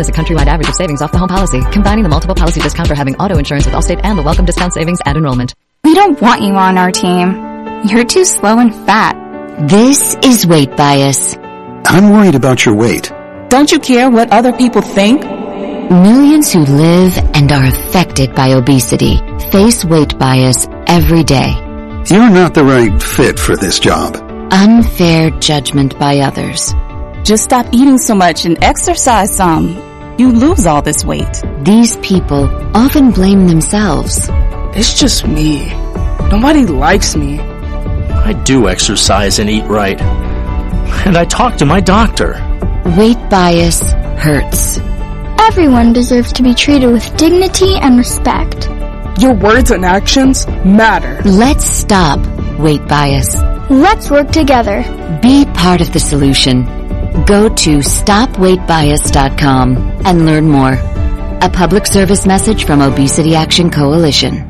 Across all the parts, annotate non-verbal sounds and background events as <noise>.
is a countrywide average of savings off the home policy, combining the multiple policy discount for having auto insurance with Allstate and the welcome discount savings at enrollment. We don't want you on our team. You're too slow and fat. This is weight bias. I'm worried about your weight. Don't you care what other people think? Millions who live and are affected by obesity face weight bias every day. You're not the right fit for this job. Unfair judgment by others. Just stop eating so much and exercise some. You lose all this weight. These people often blame themselves. It's just me. Nobody likes me. I do exercise and eat right. And I talk to my doctor. Weight bias hurts. Everyone deserves to be treated with dignity and respect. Your words and actions matter. Let's stop weight bias. Let's work together. Be part of the solution. Go to stopweightbias.com and learn more. A public service message from Obesity Action Coalition.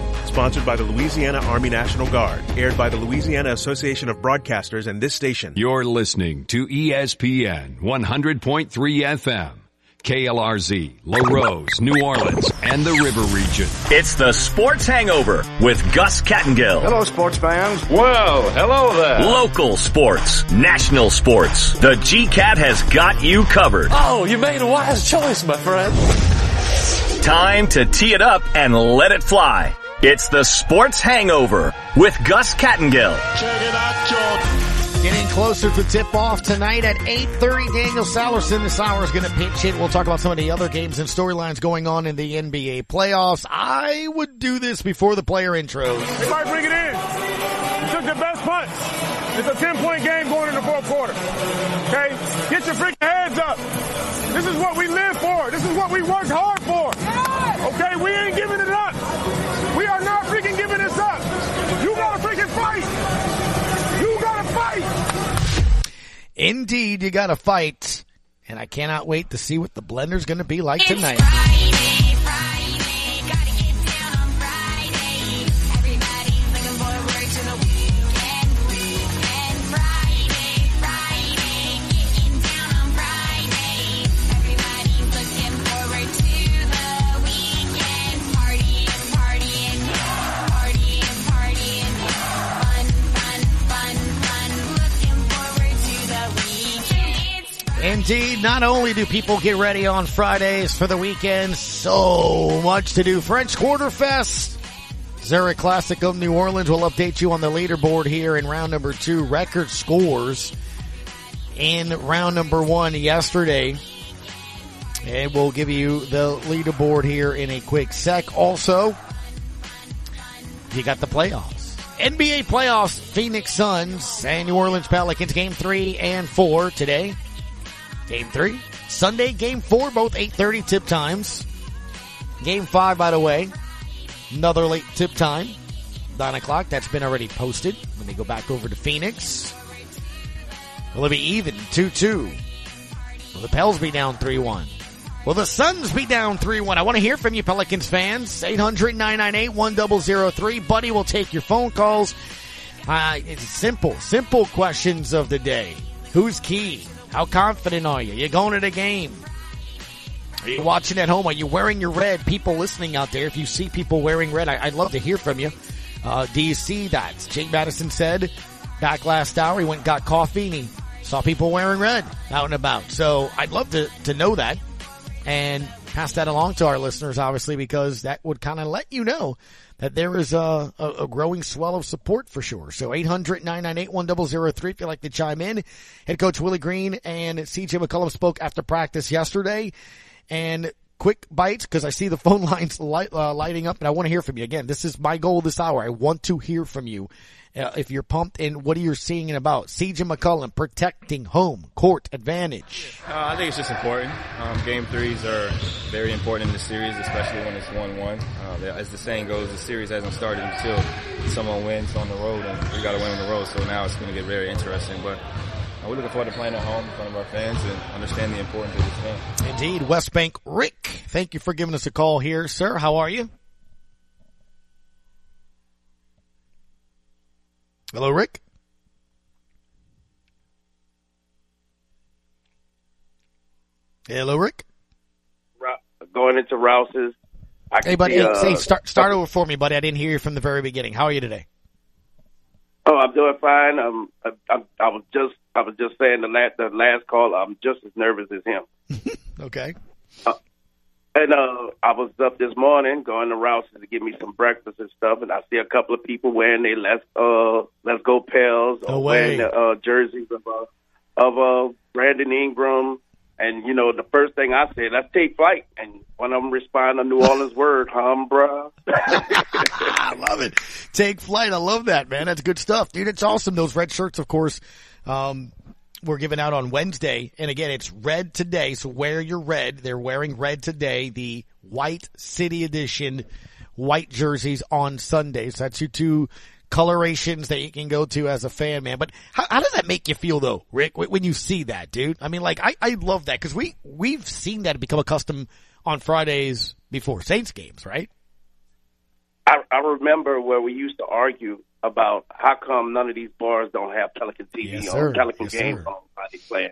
Sponsored by the Louisiana Army National Guard. Aired by the Louisiana Association of Broadcasters and this station. You're listening to ESPN 100.3 FM. KLRZ, Larose, New Orleans, and the River Region. It's the Sports Hangover with Gus Kattengell. Hello, sports fans. Well, hello there. Local sports, national sports. The GCAT has got you covered. Oh, you made a wise choice, my friend. Time to tee it up and let it fly. It's the Sports Hangover with Gus Kattengell. Check it out, George. Getting closer to tip-off tonight at 8.30. Daniel Sallerson this hour is going to pitch it. We'll talk about some of the other games and storylines going on in the NBA playoffs. I would do this before the player intros. Everybody bring it in. You took the best punch. It's a 10-point game going in the fourth quarter. Okay? Get your freaking heads up. This is what we live for. This is what we worked hard for. Okay? We ain't giving it up. We are not freaking giving this up. You gotta freaking fight. You gotta fight. Indeed, you gotta fight. And I cannot wait to see what the blender's gonna be like tonight. Indeed, not only do people get ready on Fridays for the weekend, so much to do. French Quarter Fest. Zurich Classic of New Orleans will update you on the leaderboard here in round number two. Record scores in round number one yesterday. And we'll give you the leaderboard here in a quick sec. Also, you got the playoffs. NBA playoffs, Phoenix Suns and New Orleans Pelicans game three and four today. Game three. Sunday, game four, both 8.30 tip times. Game five, by the way, another late tip time. Nine o'clock. That's been already posted. Let me go back over to Phoenix. Will it be even? 2-2. Will the Pels be down 3-1? Will the Suns be down 3-1? I want to hear from you, Pelicans fans. 800-998-1003. Buddy will take your phone calls. Uh, it's simple, simple questions of the day. Who's key? How confident are you? You're going to the game? Are you watching at home? Are you wearing your red? People listening out there, if you see people wearing red, I, would love to hear from you. Uh, do you see that? Jake Madison said back last hour, he went and got coffee and he saw people wearing red out and about. So I'd love to, to know that and pass that along to our listeners, obviously, because that would kind of let you know that there is a, a, a, growing swell of support for sure. So 800-998-1003 if you'd like to chime in. Head coach Willie Green and CJ McCollum spoke after practice yesterday and quick bites because I see the <laughs> phone lines light, uh, lighting up and I want to hear from you. Again, this is my goal this hour. I want to hear from you. Uh, if you're pumped and what are you seeing and about? CJ McCollum protecting home court advantage. Uh, I think it's just important. Um, game threes are very important in the series, especially when it's 1-1. Uh, as the saying goes, the series hasn't started until someone wins on the road and we got to win on the road. So now it's going to get very interesting. But uh, we're looking forward to playing at home in front of our fans and understand the importance of this game. Indeed. West Bank Rick, thank you for giving us a call here, sir. How are you? Hello, Rick. Hello, Rick. Going into Rouse's. I Hey, buddy. see, Hey, uh, say, start start over for me, buddy. I didn't hear you from the very beginning. How are you today? Oh, I'm doing fine. Um, I, I, I was just, I was just saying the last, the last call. I'm just as nervous as him. <laughs> Okay. And uh, I was up this morning going to Rouse's to get me some breakfast and stuff, and I see a couple of people wearing their let's uh let's go pals or No wearing the uh, jerseys of uh, of uh, Brandon Ingram. And you know, the first thing I said, let's take flight. And one of them responded a New Orleans <laughs> word, hum, bruh. <laughs> I love it. Take flight. I love that, man. That's good stuff, dude. It's awesome. Those red shirts, of course, um, were given out on Wednesday. And again, it's red today. So wear your red. They're wearing red today. The white city edition white jerseys on Sundays. That's your two colorations that you can go to as a fan, man. But how, how does that make you feel though, Rick, when you see that, dude? I mean, like, I, I love that because we, we've seen that become a custom on Fridays before Saints games, right? I, I remember where we used to argue about how come none of these bars don't have Pelican TV Yes, or sir. Pelican Yes, games on they playing,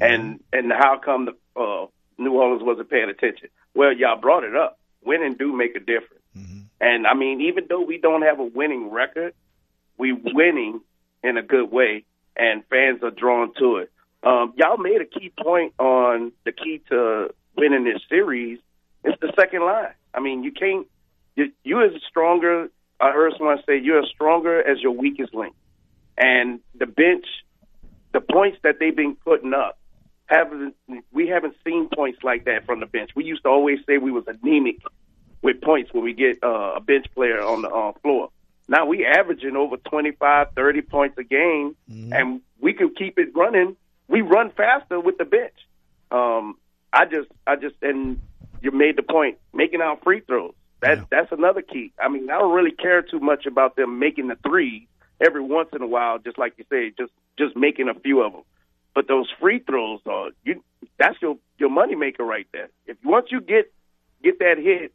and and how come the uh, New Orleans wasn't paying attention? Well, y'all brought it up. Winning do make a difference, and I mean, even though we don't have a winning record, we winning in a good way, and fans are drawn to it. Um, y'all made a key point on the key to winning this series. It's the second line. I mean, you can't. You, you as a stronger. I heard someone say you're as stronger as your weakest link, and the bench, the points that they've been putting up, haven't we haven't seen points like that from the bench. We used to always say we was anemic with points when we get uh, a bench player on the uh, floor. Now we averaging over 25, 30 points a game, and we can keep it running. We run faster with the bench. Um, I just, I just, and you made the point, making out free throws. That that's another key. I mean, I don't really care too much about them making the three every once in a while, just like you say, just just making a few of them. But those free throws are you. That's your your money maker right there. If once you get get that hit,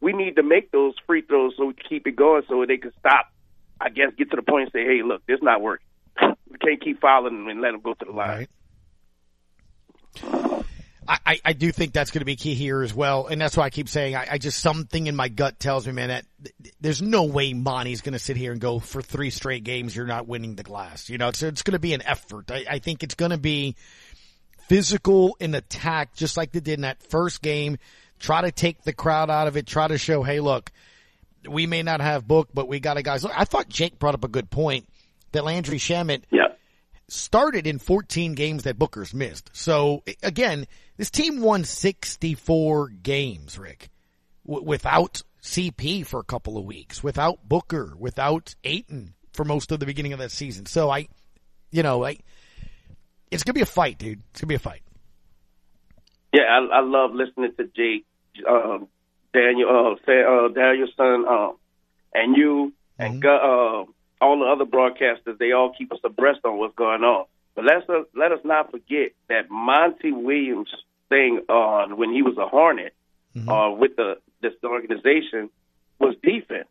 we need to make those free throws so we keep it going, so they can stop. I guess get to the point and say, hey, look, this not working. <laughs> We can't keep fouling them and let them go to the line. I, I do think that's going to be key here as well, and that's why I keep saying I, I just something in my gut tells me, man, that th- there's no way Monty's going to sit here and go for three straight games. You're not winning the glass. You know, it's it's going to be an effort. I, I think it's going to be physical in attack, just like they did in that first game. Try to take the crowd out of it. Try to show, hey, look, we may not have book, but we got a guys. Look, I thought Jake brought up a good point that Landry Shamet started in 14 games that Booker's missed. So again, this team won 64 games, Rick, w- without CP for a couple of weeks, without Booker, without Ayton for most of the beginning of that season. So I, you know, I, it's gonna be a fight, dude. It's gonna be a fight. Yeah, I, I love listening to Jake, um, Daniel, uh, uh, Daniel's son, um, and you, and uh, all the other broadcasters. They all keep us abreast on what's going on. But let's uh, let us not forget that Monty Williams thing on when he was a Hornet uh, with the this organization was defense.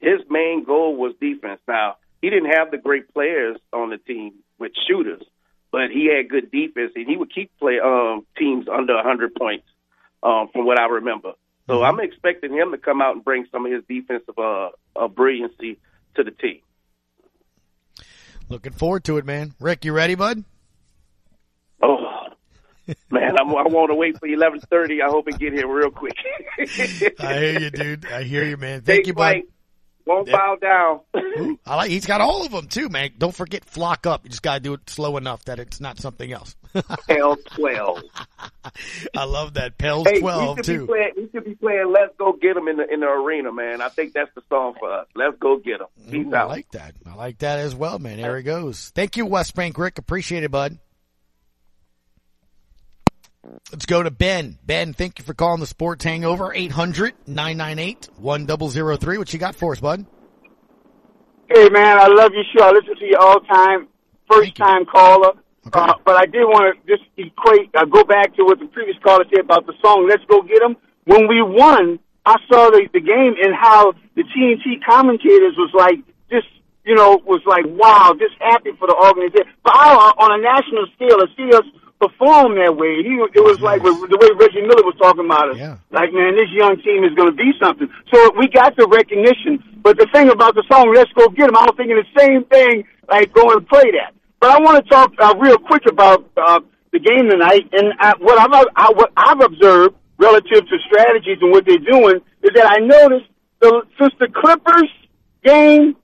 His main goal was defense. Now he didn't have the great players on the team with shooters, but he had good defense, and he would keep play um, teams under 100 points, um, from what I remember. So I'm expecting him to come out and bring some of his defensive uh, uh, brilliancy to the team. Looking forward to it, man. Rick, you ready, bud? Oh man, I'm, I want to wait for 11:30. I hope it get here real quick. <laughs> I hear you, dude. I hear you, man. Thank Take you, bud. Won't bow down. I like. He's got all of them too, man. Don't forget flock up. You just gotta do it slow enough that it's not something else. <laughs> Pell 12. I love that. Pell's Hey, 12 we should too. Be playing, we should be playing Let's Go Get 'em in the, in the arena, man. I think that's the song for us. Let's go get 'em. Peace Ooh, I like that. I like that as well, man. There he goes. Thank you, West Bank Rick. Appreciate it, bud. Let's go to Ben. Ben, thank you for calling the Sports Hangover. 800-998-1003. What you got for us, bud? Hey man, I love your show. I listen to you all time, first time caller. Uh, but I did want to just equate, uh, go back to what the previous caller said about the song "Let's Go Get 'Em." When we won, I saw the, the game and how the TNT commentators was like, just you know, was like, wow, just happy for the organization. But I, on a national scale, to see us perform that way, he it was like the way Reggie Miller was talking about us. Like, man, this young team is going to be something. So we got the recognition. But the thing about the song "Let's Go Get 'Em," I was thinking the same thing, like go and play that. But I want to talk uh, real quick about uh, the game tonight, and uh, what I've I, what I've observed relative to strategies and what they're doing is that I noticed the, since the Clippers game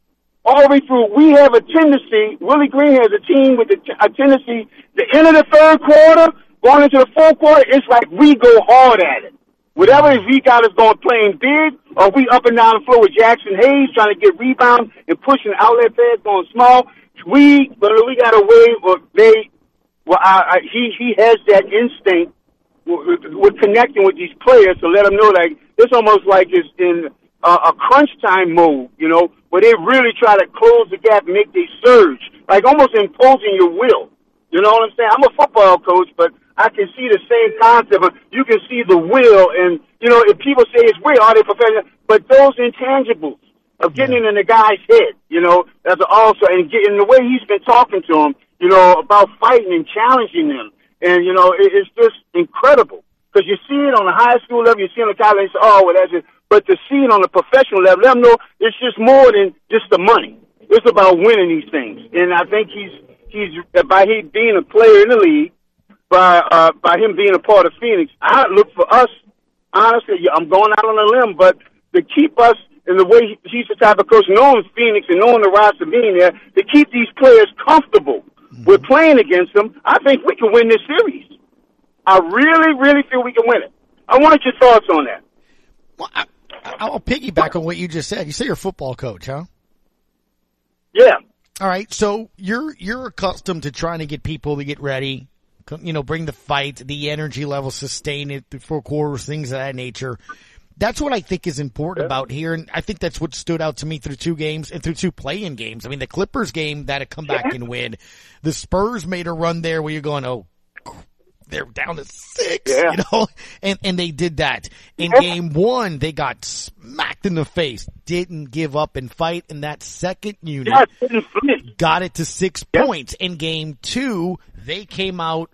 all the way through, we have a tendency. Willie Green has a team with a, a tendency. The end of the third quarter, going into the fourth quarter, it's like we go hard at it. Whatever is got us going playing big, or we up and down the floor with Jaxson Hayes trying to get rebounds and pushing outlet pads going small. We, but we got a way, or they, well, I, I, he he has that instinct with, with connecting with these players to let them know like it's almost like it's in uh, a crunch time mode, you know, where they really try to close the gap, and make they surge, like almost imposing your will. You know what I'm saying? I'm a football coach, but I can see the same concept. Of, you can see the will, and you know, if people say it's will, are they professional? But those intangibles of getting in the guy's head, you know, that's also and getting in the way he's been talking to him, you know, about fighting and challenging them, and you know, it, it's just incredible because you see it on the high school level, you see it on the college, say, oh, well, that's it. But to see it on the professional level, let them know it's just more than just the money. It's about winning these things, and I think he's he's by he being a player in the league, by uh, by him being a part of Phoenix. I look for us. Honestly, I'm going out on a limb, but to keep us in the way he, he's the type of coach, knowing Phoenix and knowing the roster being there, to keep these players comfortable with playing against them, I think we can win this series. I really, really feel we can win it. I wanted your thoughts on that. Well, I'll piggyback on what you just said. You say you're a football coach, huh? Yeah. All right. So you're you're accustomed to trying to get people to get ready, you know, bring the fight, the energy level, sustain it through four quarters, things of that nature. That's what I think is important about here, and I think that's what stood out to me through two games and through two play-in games. I mean, the Clippers game that had come back and win, the Spurs made a run there where you're going, oh, they're down to six, you know, <laughs> and and they did that. In game one. They got smacked in the face, didn't give up and fight, and that second unit. Got it to six points. In game two, they came out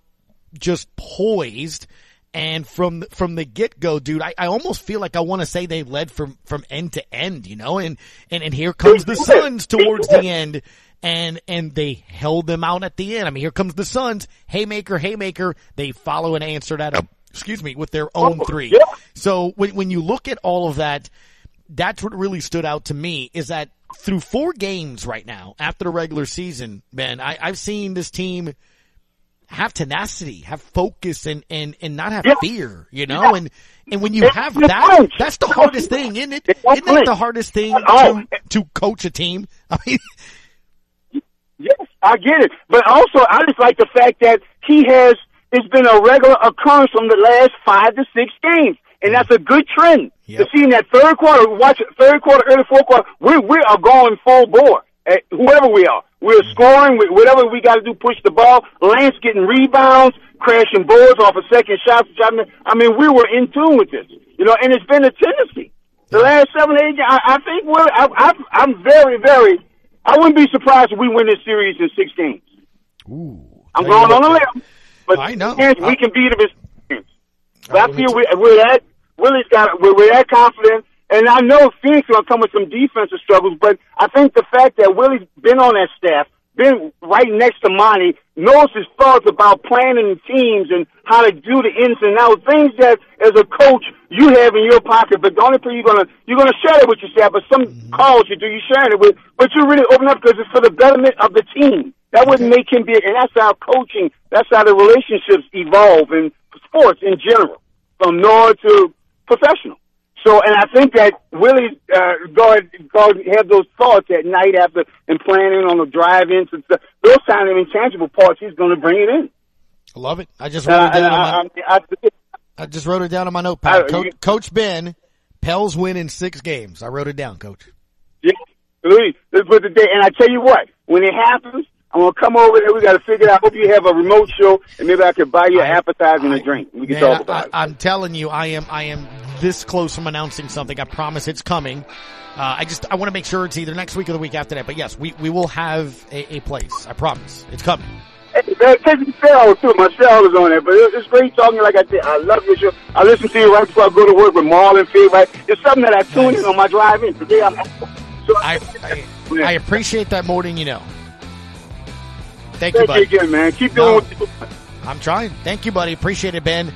just poised. And from from the get go, dude, I, I almost feel like I want to say they led from from end to end, you know. And and and here comes the Suns towards the end, and and they held them out at the end. I mean, here comes the Suns, haymaker, haymaker. They follow and answer that up. Excuse me, with their own oh, three. So when when you look at all of that, that's what really stood out to me is that through four games right now after the regular season, man, I, I've seen this team have tenacity, have focus, and and and not have fear, you know. And and when you have that, that's the hardest thing, isn't it? Isn't that the hardest thing to to coach a team? <laughs> I mean, Yes, I get it. But also, I just like the fact that he has, it's been a regular occurrence from the last five to six games. And that's a good trend. To see in that third quarter, watch it, third quarter, early fourth quarter, we, we are going full bore. Whoever we are. We're scoring, whatever we got to do, push the ball. Nance getting rebounds, crashing boards off a second shot. I mean, I mean, we were in tune with this. You know, and it's been a tendency. The last seven, eight, I, I think we're, I, I, I'm very, very, I wouldn't be surprised if we win this series in six games. Ooh, I'm going on a limb, but I know. We, can, beat them in six games. But I feel we, we're at. Willie's got we're, we're that confident, and I know Phoenix is going to come with some defensive struggles. But I think the fact that Willie's been on that staff, been right next to Monty, knows his thoughts about planning teams and how to do the ins and outs, things that as a coach you have in your pocket. But the only thing you're gonna you're gonna share it with yourself. But some mm-hmm. calls you do you sharing it with, but you really open up because it's for the betterment of the team. That wouldn't make him be, and that's how coaching, that's how the relationships evolve in sports in general, from north to professional. So, and I think that Willie uh, God God have those thoughts at night after and planning on the drive-ins and stuff. Those kind of intangible parts, he's going to bring it in. I love it. I just wrote it Uh, down. I, on my, I, I, I just wrote it down on my notepad. Coach, Coach Ben, Pels win in six games. I wrote it down, Coach. Yeah, Louis, let's put the day. And I tell you what, when it happens, I'm gonna come over there. We got to figure it out. I hope you have a remote show, and maybe I could buy you an appetizer and a drink. We can Man, talk about it. I, am telling you, I am I am this close from announcing something. I promise it's coming. Uh, I just I want to make sure it's either next week or the week after that. But yes, we, we will have a, a place. I promise it's coming. Hey, man, take too. Marcel is on there, but it's great talking. Like I said, I love your show. I listen to you right before I go to work with Marlon Field. Right, it's something that I tune in on my drive in. Today, I'm. So I, I I appreciate that more than you know. Thank you, buddy. you again, man. Keep doing No. what you're doing. I'm trying. Thank you, buddy. Appreciate it, Ben.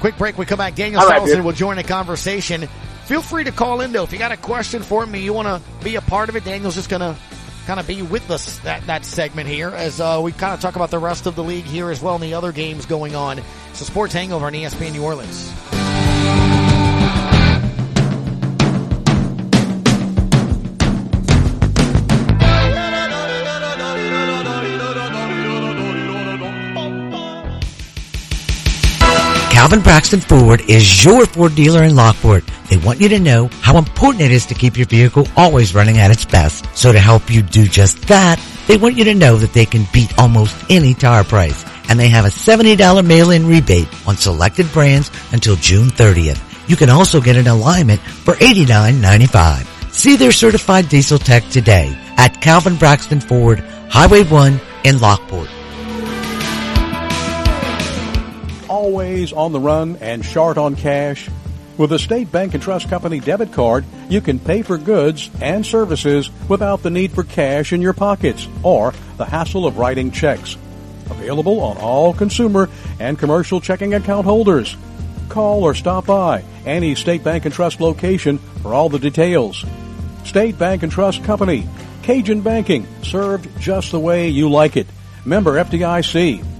Quick break. We come back. Daniel right, will join the conversation. Feel free to call in though if you got a question for me. You want to be a part of it. Daniel's just gonna kind of be with us that that segment here as uh, we kind of talk about the rest of the league here as well and the other games going on. It's a sports hangover on ESPN New Orleans. Calvin Braxton Ford is your Ford dealer in Lockport. They want you to know how important it is to keep your vehicle always running at its best. So to help you do just that, they want you to know that they can beat almost any tire price. And they have a $70 mail-in rebate on selected brands until June 30th. You can also get an alignment for $89.95. See their certified diesel tech today at Calvin Braxton Ford, Highway 1 in Lockport. Always on the run and short on cash? With a State Bank and Trust Company debit card, you can pay for goods and services without the need for cash in your pockets or the hassle of writing checks. Available on all consumer and commercial checking account holders. Call or stop by any State Bank and Trust location for all the details. State Bank and Trust Company, Cajun Banking, served just the way you like it. Member FDIC.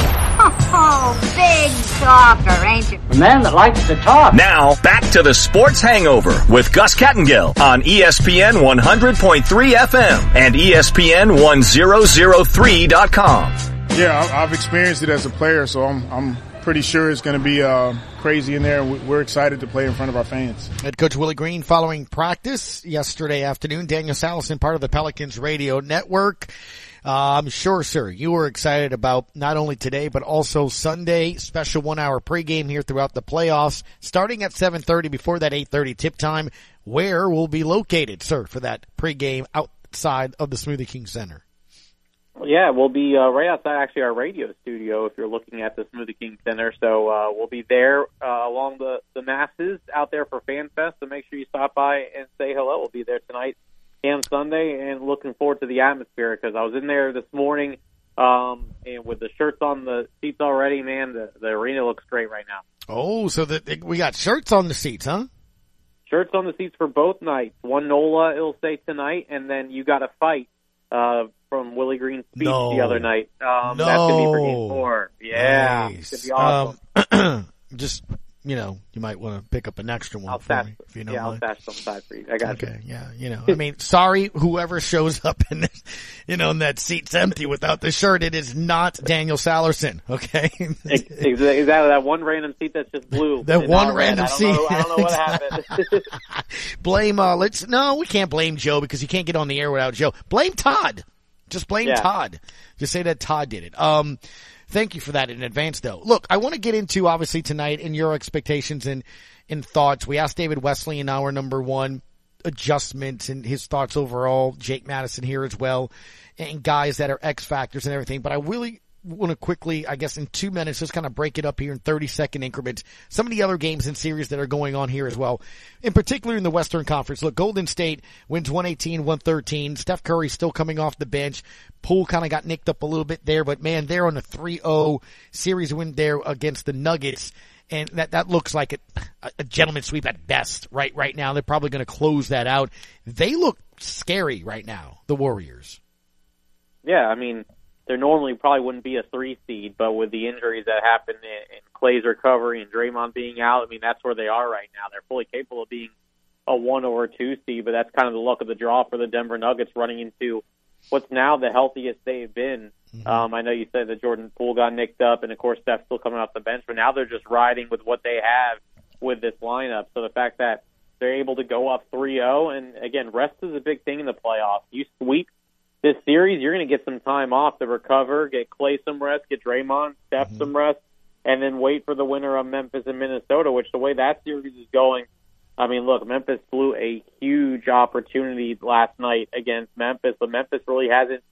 Oh, big talker, ain't you? The man that likes to talk. Now, back to the Sports Hangover with Gus Kattengell on ESPN 100.3 FM and E ESPN 1003.com. Yeah, I- I've experienced it as a player, so I'm I'm pretty sure it's going to be uh, crazy in there. We- We're excited to play in front of our fans. Head coach Willie Green following practice yesterday afternoon. Daniel Sallerson, part of the Pelicans radio network. Uh, I'm sure, sir, you were excited about not only today, but also Sunday special one hour pregame here throughout the playoffs, starting at 7.30 before that 8.30 tip time. Where will be located, sir, for that pregame outside of the Smoothie King Center? Yeah, we'll be uh, right outside actually our radio studio if you're looking at the Smoothie King Center. So uh, we'll be there uh, along the, the masses out there for Fan Fest. So make sure you stop by and say hello. We'll be there tonight and Sunday, and looking forward to the atmosphere because I was in there this morning um, and with the shirts on the seats already. Man, the, the arena looks great right now. Oh, so that we got shirts on the seats, huh? Shirts on the seats for both nights. One NOLA, it'll say tonight, and then you got a fight uh, from Willie Green's speech No. the other night. Um, That's going to be for game four. Yeah. Nice. It's gonna be awesome. Um, <clears throat> just you know, you might want to pick up an extra one I'll for stash, me if you know. yeah, I'll stash some aside for you. I got okay, you. yeah, you know, I mean, <laughs> sorry, whoever shows up in this, you know, and that seat's empty without the shirt, it is not Daniel Sallerson, okay? <laughs> Exactly that one random seat that's just blue. <laughs> That one not red. random I don't seat. Know, I don't know what happened. blame, uh, let's, no, we can't blame Joe because you can't get on the air without Joe. Blame Todd. Just blame Yeah. Todd. Just say that Todd did it. Um, thank you for that in advance though. Look, I want to get into obviously tonight and your expectations and, and thoughts. We asked David Wesley in hour number one adjustments and his thoughts overall. Jake Madison here as well and guys that are X factors and everything. But I really want to quickly, I guess in two minutes, just kind of break it up here in 30 second increments. Some of the other games and series that are going on here as well. In particular in the Western Conference. Look, Golden State wins 118, 113. Steph Curry still coming off the bench. Poole kind of got nicked up a little bit there, but man, they're on a 3-0 series win there against the Nuggets. And that, that looks like a, a gentleman sweep at best right, right now. They're probably going to close that out. They look scary right now, the Warriors. yeah, I mean, there normally probably wouldn't be a three seed, but with the injuries that happened and and Clay's recovery and Draymond being out, I mean, that's where they are right now. They're fully capable of being a one or a two seed, but that's kind of the luck of the draw for the Denver Nuggets running into what's now the healthiest they've been. Um, I know you said that Jordan Poole got nicked up, and of course Steph's still coming off the bench, but now they're just riding with what they have with this lineup. So the fact that they're able to go up 3-0, and again, rest is a big thing in the playoffs. You sweep this series, you're going to get some time off to recover, get Clay some rest, get Draymond, Steph some rest, and then wait for the winner of Memphis and Minnesota. Which the way that series is going, I mean, look, Memphis blew a huge opportunity last night against Memphis, but Memphis really hasn't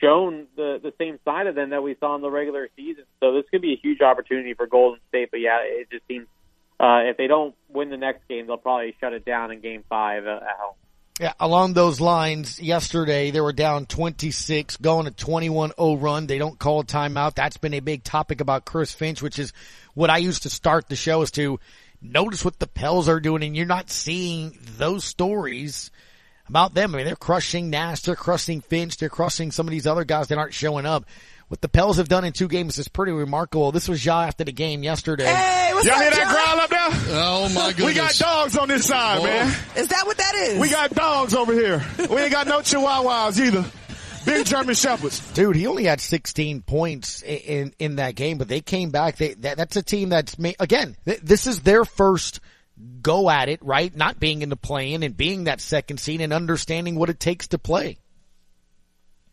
shown the the same side of them that we saw in the regular season. So this could be a huge opportunity for Golden State. But yeah, it just seems uh, if they don't win the next game, they'll probably shut it down in Game Five uh, at home. Yeah, along those lines, yesterday they were down 26, going a 21-0 run. They don't call a timeout. That's been a big topic about Chris Finch, which is what I used to start the show is to notice what the Pels are doing and you're not seeing those stories about them. I mean, they're crushing Nash, they're crushing Finch, they're crushing some of these other guys that aren't showing up. What the Pels have done in two games is pretty remarkable. This was Ja after the game yesterday. Hey, what's Y'all up, hear that growl up there? Oh my goodness. <laughs> We got dogs on this side, Boy. man. Is that what that is? We got dogs over here. We ain't got no chihuahuas either. Big German shepherds. Dude, he only had 16 points i- in in that game, but they came back. They that, that's a team that's ma- again. Th- this is their first go at it, right? Not being in the play-in and being that second seed and understanding what it takes to play.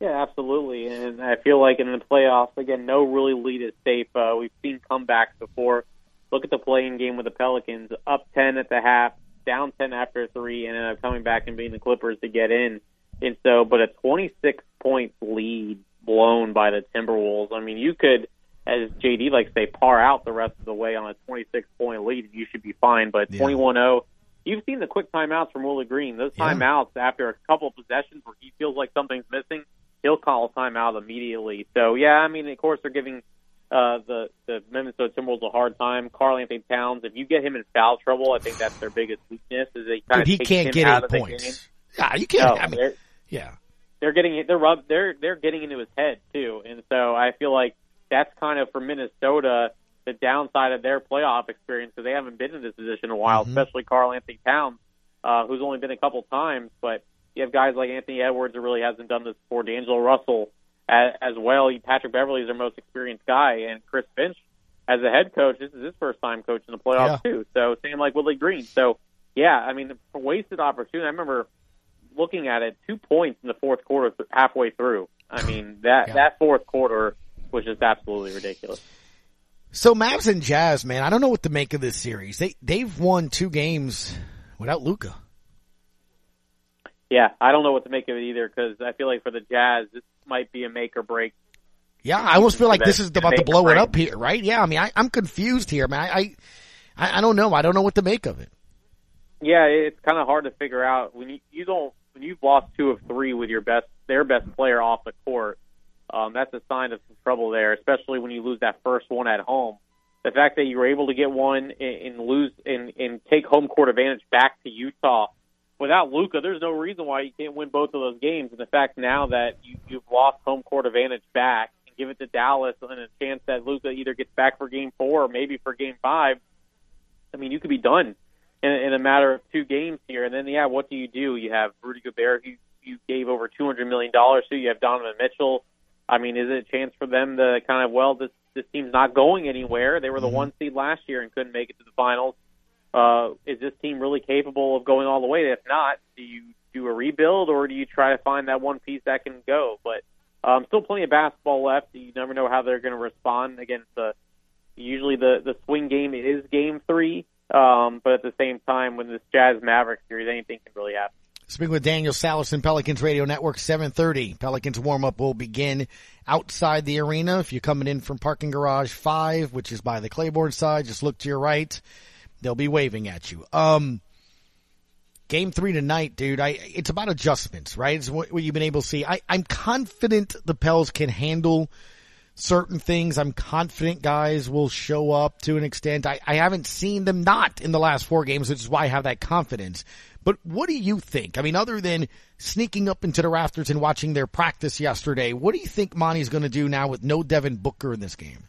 Yeah, absolutely. And I feel like in the playoffs, again, no really lead is safe. Uh, we've seen comebacks before. Look at the playing game with the Pelicans, up 10 at the half, down 10 after three, and then coming back and beating the Clippers to get in. And so, but a 26 point lead blown by the Timberwolves. I mean, you could, as JD likes to say, par out the rest of the way on a 26 point lead, you should be fine. But 21 0, you've seen the quick timeouts from Willie Green. Those Yeah. timeouts after a couple of possessions where he feels like something's missing, he'll call a timeout immediately. So yeah, I mean, of course they're giving uh, the the Minnesota Timberwolves a hard time. Karl-Anthony Towns, if you get him in foul trouble, I think that's their biggest weakness. Is they kind Dude, he of take can't him get out of points. Yeah, you can't. No, I mean, they're, yeah. they're getting they're rub they're they're getting into his head too, and so I feel like that's kind of for Minnesota the downside of their playoff experience because they haven't been in this position in a while, especially Karl-Anthony Towns, uh, who's only been a couple times, but you have guys like Anthony Edwards who really hasn't done this before, D'Angelo Russell as, as well. Patrick Beverley is their most experienced guy, and Chris Finch as a head coach, this is his first time coaching the playoffs too. So same like Willie Green. So yeah, I mean, a wasted opportunity. I remember looking at it, two points in the fourth quarter, halfway through. I mean, that that fourth quarter was just absolutely ridiculous. So Mavs and Jazz, man, I don't know what to make of this series. They they've won two games without Luka. Yeah, I don't know what to make of it either because I feel like for the Jazz, this might be a make or break. Yeah, I almost feel like this is about to blow it up here, right? Yeah, I mean, I, I'm confused here, man. I, I I don't know. I don't know what to make of it. Yeah, it's kind of hard to figure out when you, you don't when you've lost two of three with your best their best player off the court. Um, that's a sign of some trouble there, especially when you lose that first one at home. The fact that you were able to get one and, and lose and, and take home court advantage back to Utah without Luka, there's no reason why you can't win both of those games. And the fact now that you, you've lost home court advantage back and give it to Dallas and a chance that Luka either gets back for Game Four or maybe for Game Five, I mean, you could be done in, in a matter of two games here. And then, yeah, what do you do? You have Rudy Gobert, who you gave over two hundred million dollars to. You have Donovan Mitchell. I mean, is it a chance for them to kind of well, this this team's not going anywhere. They were the Mm-hmm. one seed last year and couldn't make it to the finals. Uh, is this team really capable of going all the way? If not, do you do a rebuild or do you try to find that one piece that can go? But um, still plenty of basketball left. You never know how they're going to respond against the. Usually the the swing game is game three, um, but at the same time, when this Jazz Mavericks series, anything can really happen. Speaking with Daniel Sallerson, Pelicans Radio Network, 730. Pelicans warm up will begin outside the arena. If you're coming in from parking garage five, which is by the Claiborne side, just look to your right. They'll be waving at you. Um, game three tonight, dude. I, it's about adjustments, right? It's what, what you've been able to see. I, I'm confident the Pels can handle certain things. I'm confident guys will show up to an extent. I, I haven't seen them not in the last four games, which is why I have that confidence. But what do you think? I mean, other than sneaking up into the rafters and watching their practice yesterday, what do you think Monty's going to do now with no Devin Booker in this game?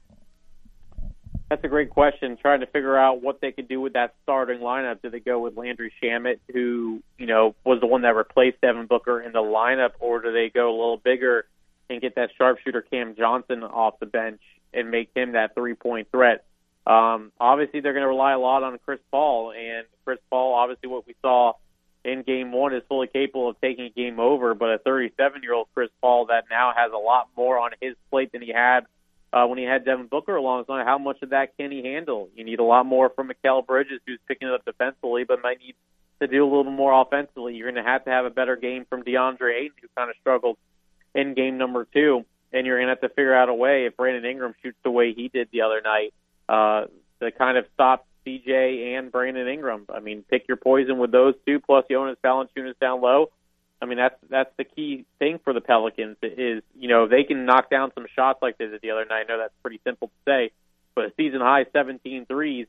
That's a great question. Trying to figure out what they could do with that starting lineup. Do they go with Landry Shamet, who you know was the one that replaced Devin Booker in the lineup, or do they go a little bigger and get that sharpshooter Cam Johnson off the bench and make him that three point threat? Um, obviously, they're going to rely a lot on Chris Paul, and Chris Paul, obviously, what we saw in Game One is fully capable of taking a game over. But a 37 year old Chris Paul that now has a lot more on his plate than he had uh, when he had Devin Booker alongside. How much of that can he handle? You need a lot more from Mikal Bridges, who's picking it up defensively, but might need to do a little more offensively. You're going to have to have a better game from DeAndre Ayton, who kind of struggled in game number two, and you're going to have to figure out a way if Brandon Ingram shoots the way he did the other night uh, to kind of stop CJ and Brandon Ingram. I mean, pick your poison with those two, plus Jonas Valanciunas down low. I mean, that's that's the key thing for the Pelicans is you know they can knock down some shots like they did the other night. I know that's pretty simple to say, but a season high 17 threes.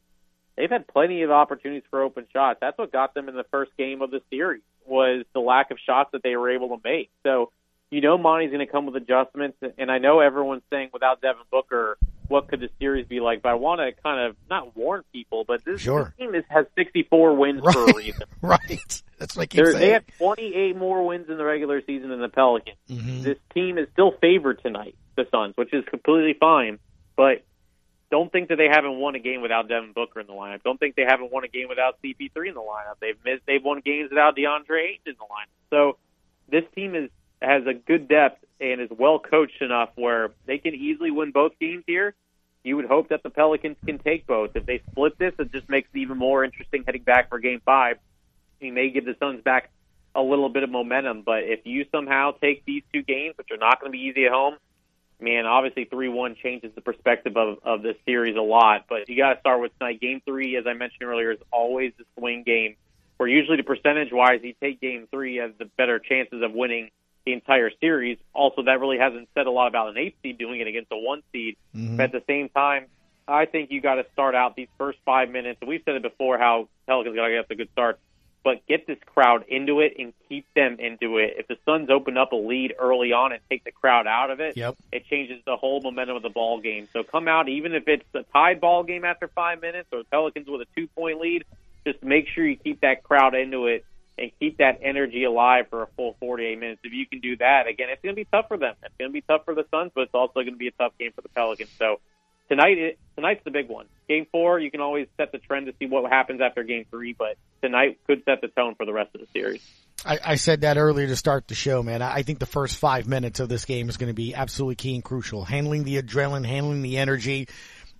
They've had plenty of opportunities for open shots. That's what got them in the first game of the series was the lack of shots that they were able to make. So you know Monty's going to come with adjustments, and I know everyone's saying without Devin Booker, what could the series be like? But I want to kind of not warn people, but this, Sure. this team is, has 64 wins for a reason. <laughs> right. That's like They're, have 28 more wins in the regular season than the Pelicans. Mhm. This team is still favored tonight, the Suns, which is completely fine. But don't think that they haven't won a game without Devin Booker in the lineup. Don't think they haven't won a game without CP3 in the lineup. They've missed. They've won games without DeAndre Ayton in the lineup. So this team is has a good depth and is well coached enough where they can easily win both games here. You would hope that the Pelicans can take both. If they split this, it just makes it even more interesting heading back for Game Five. You may give the Suns back a little bit of momentum, but if you somehow take these two games, which are not going to be easy at home, man, obviously three one changes the perspective of of this series a lot. But you got to start with tonight. Game three, as I mentioned earlier, is always the swing game, where usually the percentage wise, you take game three has the better chances of winning the entire series. Also, that really hasn't said a lot about an eight seed doing it against a one seed. Mm-hmm. But at the same time, I think you got to start out these first five minutes. We've said it before how Pelicans got to get a good start, but get this crowd into it and keep them into it. If the Suns open up a lead early on and take the crowd out of it, Yep. it changes the whole momentum of the ball game. So come out, even if it's a tied ball game after five minutes or the Pelicans with a two point lead, just make sure you keep that crowd into it and keep that energy alive for a full 48 minutes. If you can do that, again, it's going to be tough for them. It's going to be tough for the Suns, but it's also going to be a tough game for the Pelicans. So tonight, tonight's the big one. Game four, you can always set the trend to see what happens after game three, but tonight could set the tone for the rest of the series. I, I said that earlier to start the show, man. I think the first five minutes of this game is going to be absolutely key and crucial. Handling the adrenaline, handling the energy.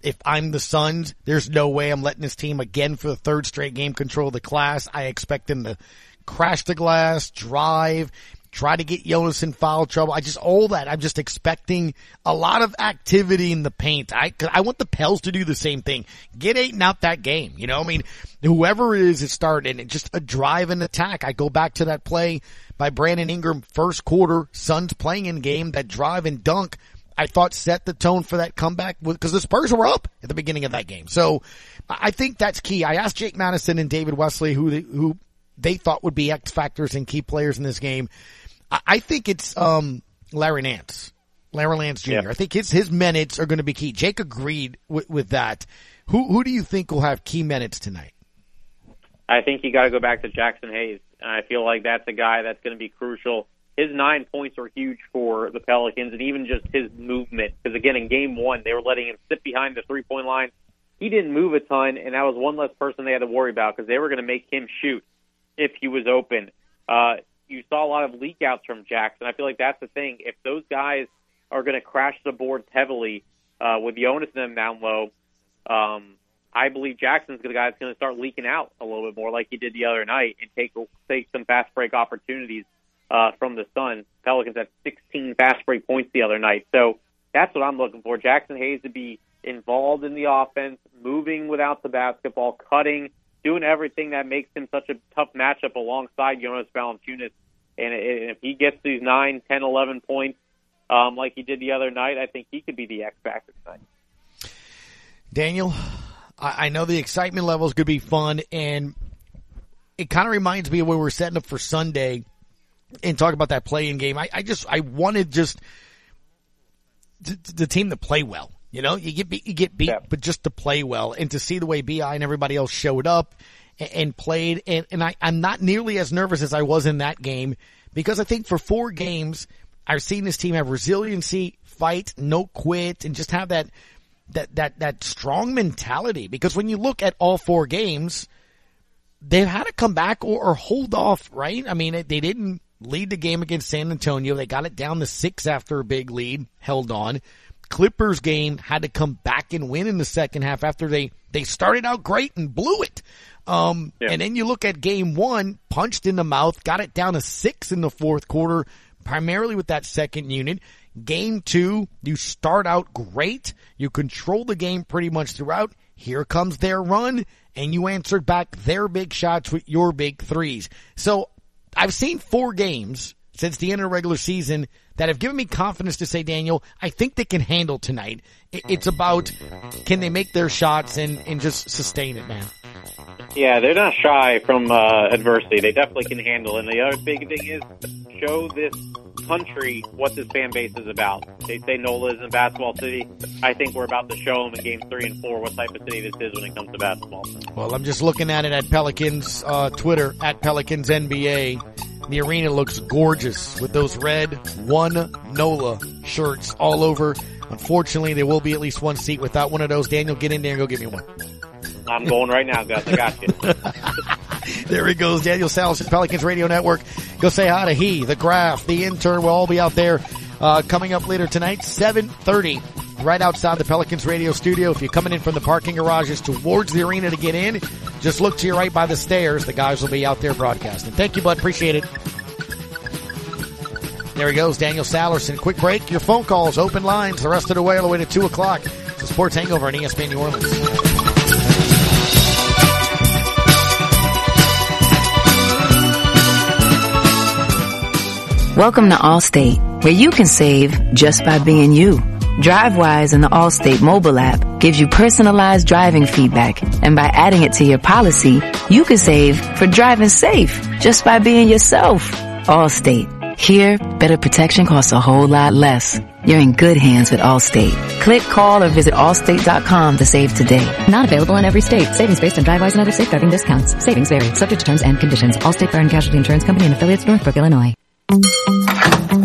If I'm the Suns, there's no way I'm letting this team again for the third straight game control the class. I expect them to crash the glass, drive, try to get Jonas in foul trouble. I just all that. I'm just expecting a lot of activity in the paint. I I want the Pels to do the same thing. Get Ayton out that game. You know, I mean, whoever it is that started and just a drive and attack. I go back to that play by Brandon Ingram first quarter Suns playing in game that drive and dunk. I thought set the tone for that comeback because the Spurs were up at the beginning of that game. So I think that's key. I asked Jake Madison and David Wesley who they, who they thought would be X factors and key players in this game. I, I think it's um, Larry Nance. Larry Nance Jr. I think his his minutes are going to be key. Jake agreed with, with that. Who who do you think will have key minutes tonight? I think you got to go back to Jaxson Hayes. I feel like that's a guy that's going to be crucial. His nine points are huge for the Pelicans, and even just his movement. Because again, in game one, they were letting him sit behind the three point line. He didn't move a ton, and that was one less person they had to worry about because they were going to make him shoot if he was open. Uh, you saw a lot of leak outs from Jaxson. I feel like that's the thing. If those guys are going to crash the boards heavily uh, with Jonas and them down low, um, I believe Jaxson's the guy that's going to start leaking out a little bit more, like he did the other night, and take take some fast break opportunities uh, from the Sun. Pelicans had 16 fast break points the other night, so that's what I'm looking for. Jaxson Hayes to be involved in the offense, moving without the basketball, cutting, doing everything that makes him such a tough matchup alongside Jonas Valanciunas. And if he gets these 9, 10, 11 points um, like he did the other night, I think he could be the X factor tonight. Daniel, I know the excitement level is going to be fun, and it kind of reminds me of when we were setting up for Sunday and talk about that playing game. I, I just I wanted just the team to play well. You know, you get beat, you get beat, yeah. but just to play well and to see the way Bi and everybody else showed up and, and played, and and I I'm not nearly as nervous as I was in that game because I think for four games I've seen this team have resiliency, fight, no quit, and just have that that that that strong mentality. Because when you look at all four games, they've had to come back or, or hold off, right? I mean, they didn't lead the game against San Antonio. They got it down to six after a big lead, held on. Clippers game had to come back and win in the second half after they, they started out great and blew it. Um, yeah. and then you look at game one, punched in the mouth, got it down to six in the fourth quarter, primarily with that second unit. Game two, you start out great. You control the game pretty much throughout. Here comes their run and you answered back their big shots with your big threes. So I've seen four games since the end of the regular season that have given me confidence to say, Daniel, I think they can handle tonight. It's about can they make their shots and, and just sustain it, man. Yeah, they're not shy from uh, adversity. They definitely can handle it. And the other big thing is show this country what this fan base is about. They say NOLA is in basketball city. I think we're about to show them in games three and four what type of city this is when it comes to basketball. Well, I'm just looking at it at Pelicans uh, Twitter at Pelicans NBA. The arena looks gorgeous with those red one NOLA shirts all over. Unfortunately, there will be at least one seat without one of those. Daniel, get in there and go get me one. I'm going right now, Gus. I got you. <laughs> there he goes, Daniel Salas Pelicans Radio Network. Go say hi to he, the graph, the intern. We'll all be out there uh, coming up later tonight, 7.30 right outside the Pelicans radio studio. If you're coming in from the parking garages towards the arena to get in, just look to your right by the stairs. The guys will be out there broadcasting. Thank you, bud. Appreciate it. There he goes, Daniel Sallerson. Quick break. Your phone calls, open lines, the rest of the way all the way to 2 o'clock. It's a sports hangover on ESPN New Orleans. Welcome to Allstate, where you can save just by being you. DriveWise in the Allstate mobile app gives you personalized driving feedback. And by adding it to your policy, you can save for driving safe just by being yourself. Allstate. Here, better protection costs a whole lot less. You're in good hands with Allstate. Click, call, or visit allstate.com to save today. Not available in every state. Savings based on DriveWise and other safeguarding discounts. Savings vary. Subject to terms and conditions. Allstate Fire and Casualty Insurance Company and affiliates, Northbrook, Illinois.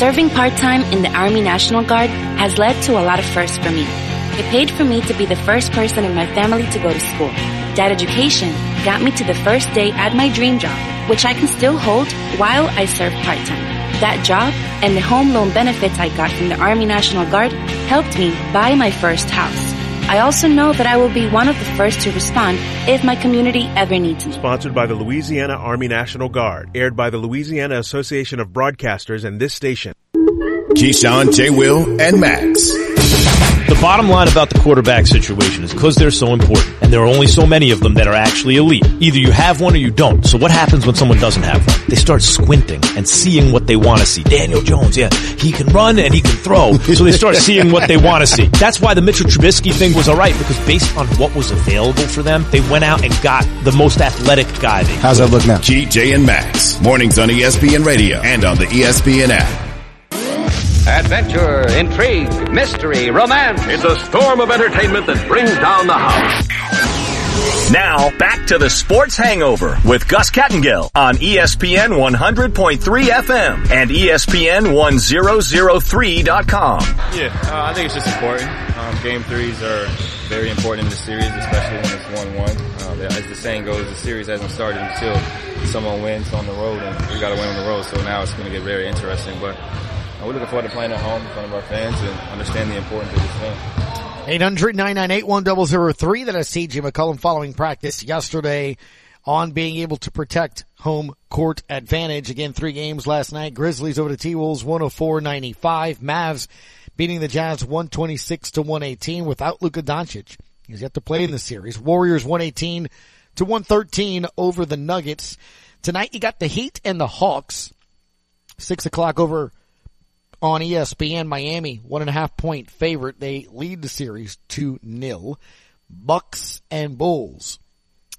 Serving part-time in the Army National Guard has led to a lot of firsts for me. It paid for me to be the first person in my family to go to school. That education got me to the first day at my dream job, which I can still hold while I serve part-time. That job and the home loan benefits I got from the Army National Guard helped me buy my first house. I also know that I will be one of the first to respond if my community ever needs me. Sponsored by the Louisiana Army National Guard, aired by the Louisiana Association of Broadcasters and this station. Keyshawn, J. Will, and Max. The bottom line about the quarterback situation is because they're so important, and there are only so many of them that are actually elite. Either you have one or you don't. So what happens when someone doesn't have one? They start squinting and seeing what they want to see. Daniel Jones, yeah, he can run and he can throw. So they start seeing what they want to see. That's why the Mitchell Trubisky thing was alright, because based on what was available for them, they went out and got the most athletic guy they How's that look now? GJ and Max. Mornings on ESPN Radio and on the ESPN app. Adventure, intrigue, mystery, romance. It's a storm of entertainment that brings down the house. Now, back to the Sports Hangover with Gus Kattengell on ESPN 100.3 FM and E ESPN 1003.com. Yeah, uh, I think it's just important. Um, game threes are very important in the series, especially when it's 1-1. Uh, as the saying goes, the series hasn't started until someone wins on the road, and we got to win on the road. So now it's going to get very interesting. But uh, we're looking forward to playing at home in front of our fans and understand the importance of this game. 800-998-1003. That is CJ McCollum following practice yesterday on being able to protect home court advantage. Again, three games last night. Grizzlies over the T-Wolves 104-95. Mavs beating the Jazz 126 to 118 without Luka Doncic. He's yet to play in the series. Warriors 118 to 113 over the Nuggets. Tonight you got the Heat and the Hawks. Six o'clock over on ESPN. Miami, one and a half point favorite. They lead the series to nil. Bucks and Bulls.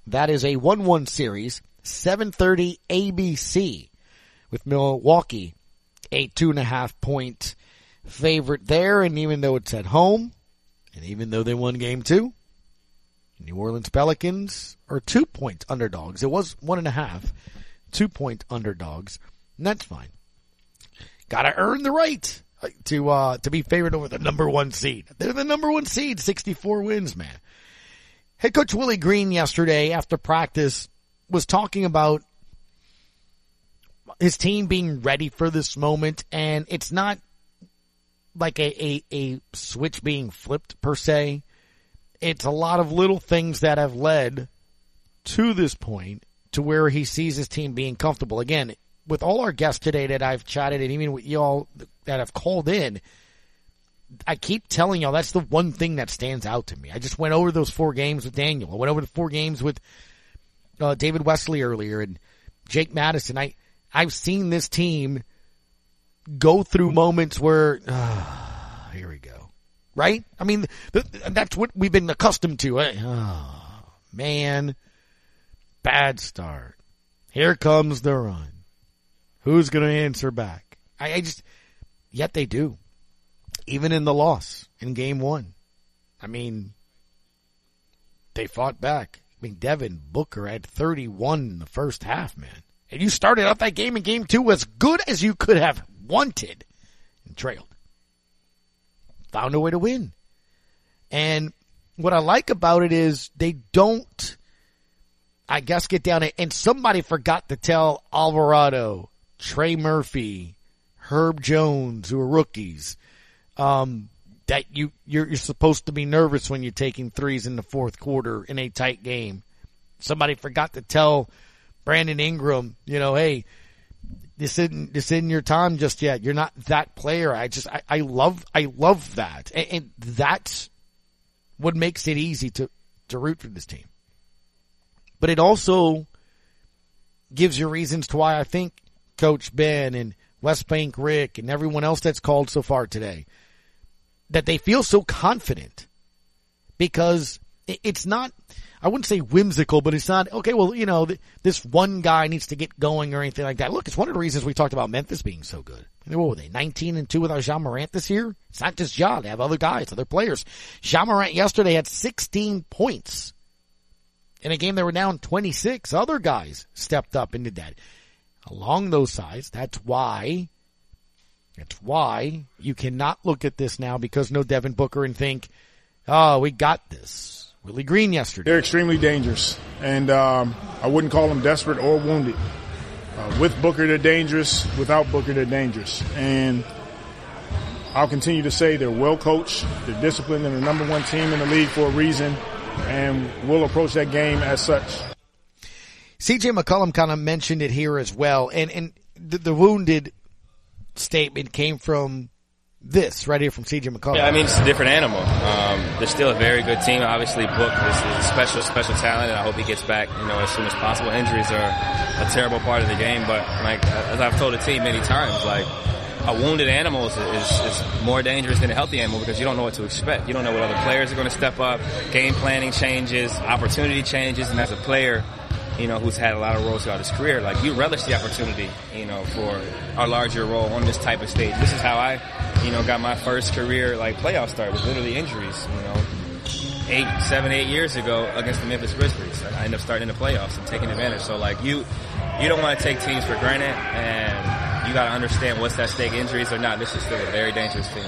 That is a 1-1 series. 730 ABC with Milwaukee. A two and a half point favorite there. And even though it's at home, and even though they won game two, New Orleans Pelicans are two point underdogs. It was one and a half, two point underdogs. And that's fine. Gotta earn the right to, uh, to be favored over the number one seed. They're the number one seed, 64 wins, man. Head coach Willie Green yesterday after practice was talking about his team being ready for this moment and it's not like a, a, a switch being flipped per se. It's a lot of little things that have led to this point to where he sees his team being comfortable. Again, with all our guests today that I've chatted and even with y'all that have called in, I keep telling y'all that's the one thing that stands out to me. I just went over those four games with Daniel. I went over the four games with uh, David Wesley earlier and Jake Madison. I I've seen this team go through moments where uh, <sighs> here we go, right? I mean, th- that's what we've been accustomed to. Oh, man, bad start. Here comes the run. Who's going to answer back? I, I just, yet they do. Even in the loss in game one. I mean, they fought back. I mean, Devin Booker had 31 in the first half, man. And you started out that game in game two as good as you could have wanted and trailed. Found a way to win. And what I like about it is they don't, I guess, get down it. And somebody forgot to tell Alvarado, Trey Murphy, Herb Jones, who are rookies, um, that you, you're, you're supposed to be nervous when you're taking threes in the fourth quarter in a tight game. Somebody forgot to tell Brandon Ingram, you know, hey, this isn't this isn't your time just yet. You're not that player. I just I, I love I love that, and, and that's what makes it easy to to root for this team. But it also gives you reasons to why I think Coach Ben and West Bank Rick and everyone else that's called so far today that they feel so confident because it's not I wouldn't say whimsical, but it's not, okay, well, you know, th- this one guy needs to get going or anything like that. Look, it's one of the reasons we talked about Memphis being so good. What were they, 19 and 2 without Ja Morant this year? It's not just Ja, they have other guys, other players. Ja Morant yesterday had 16 points in a game they were down 26. Other guys stepped up and did that. Along those sides, that's why, that's why you cannot look at this now because no Devin Booker and think, oh, we got this. Willie Green yesterday. They're extremely dangerous, and um, I wouldn't call them desperate or wounded. Uh, with Booker, they're dangerous. Without Booker, they're dangerous. And I'll continue to say they're well coached, they're disciplined, and the number one team in the league for a reason. And we'll approach that game as such. CJ McCollum kind of mentioned it here as well, and and the, the wounded statement came from this right here from CJ McCollum. Yeah, I mean, it's a different animal. Um, they're still a very good team. Obviously, Book is, is special, special talent, and I hope he gets back, you know, as soon as possible. Injuries are a terrible part of the game, but like, as I've told the team many times, like, a wounded animal is, is, is, more dangerous than a healthy animal because you don't know what to expect. You don't know what other players are going to step up. Game planning changes, opportunity changes, and as a player, you know, who's had a lot of roles throughout his career, like you relish the opportunity, you know, for a larger role on this type of stage. This is how I, you know, got my first career like playoff start with literally injuries, you know, eight, seven, eight years ago against the Memphis Grizzlies. I ended up starting in the playoffs and taking advantage. So like you, you don't want to take teams for granted and you got to understand what's at stake, injuries or not. This is still a very dangerous team.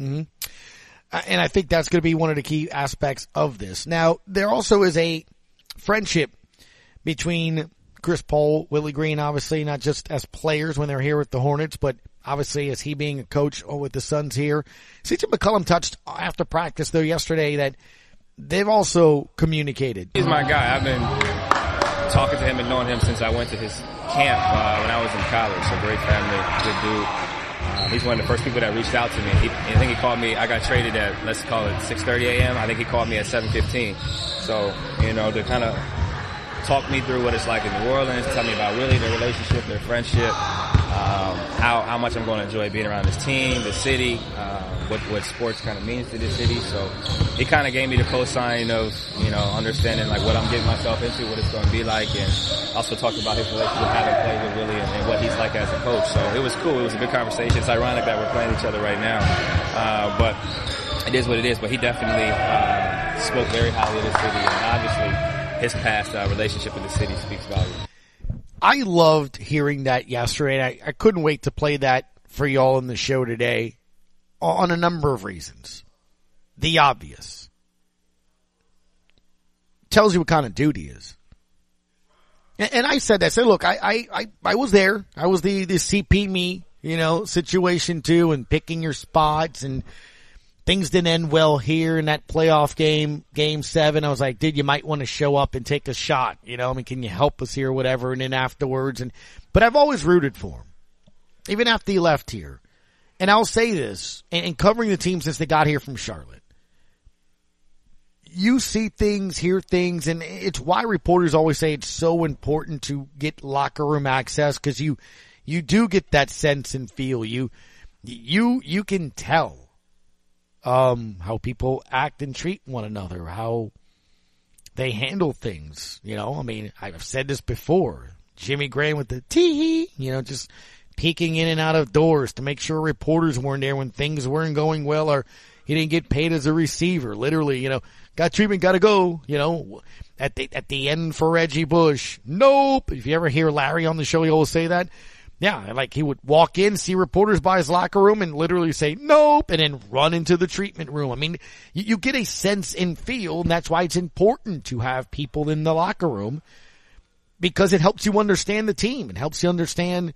Mm-hmm. Uh, and I think that's going to be one of the key aspects of this. Now, there also is a friendship between Chris Paul, Willie Green, obviously, not just as players when they're here with the Hornets, but obviously as he being a coach with the Suns here. CJ McCollum touched after practice though yesterday that they've also communicated. He's my guy. I've been talking to him and knowing him since I went to his camp uh, when I was in college. So great family, good dude. Uh, he's one of the first people that reached out to me. He, I think he called me. I got traded at let's call it 6:30 a.m. I think he called me at 7:15. So you know to kind of talk me through what it's like in New Orleans, tell me about Willie, their relationship, their friendship, um, how how much I'm going to enjoy being around this team, the city, uh, what what sports kind of means to this city. So it kind of gave me the cosign of you know understanding like what I'm getting myself into, what it's going to be like, and also talked about his relationship having played with Willie and, and, what he's like as a coach. So it was cool. It was a good conversation. It's ironic that we're playing each other right now, uh, but it is what it is. But he definitely uh, spoke very highly of the city, and obviously his past uh, relationship with the city speaks volumes. I loved hearing that yesterday. I, I couldn't wait to play that for y'all in the show today on a number of reasons. The obvious. Tells you what kind of he is. And, and I said that. I said, look, I, I, I, I was there. I was the, the CP me, you know, situation too and picking your spots and things didn't end well here in that playoff game, game seven. I was like, dude, you might want to show up and take a shot. You know, I mean, can you help us here, whatever? And then afterwards, and, but I've always rooted for him. Even after he left here. And I'll say this, and, covering the team since they got here from Charlotte. You see things, hear things, and it's why reporters always say it's so important to get locker room access because you, you do get that sense and feel. You, you, you can tell um, how people act and treat one another, how they handle things. You know, I mean, I've said this before. Jimmy Graham with the tee, you know, just peeking in and out of doors to make sure reporters weren't there when things weren't going well or he didn't get paid as a receiver. Literally, you know, got treatment, gotta go, you know, at the, at the end for Reggie Bush. Nope. If you ever hear Larry on the show, he always say that. Yeah, like he would walk in, see reporters by his locker room and literally say, nope, and then run into the treatment room. I mean, you, you get a sense and feel, and that's why it's important to have people in the locker room because it helps you understand the team. It helps you understand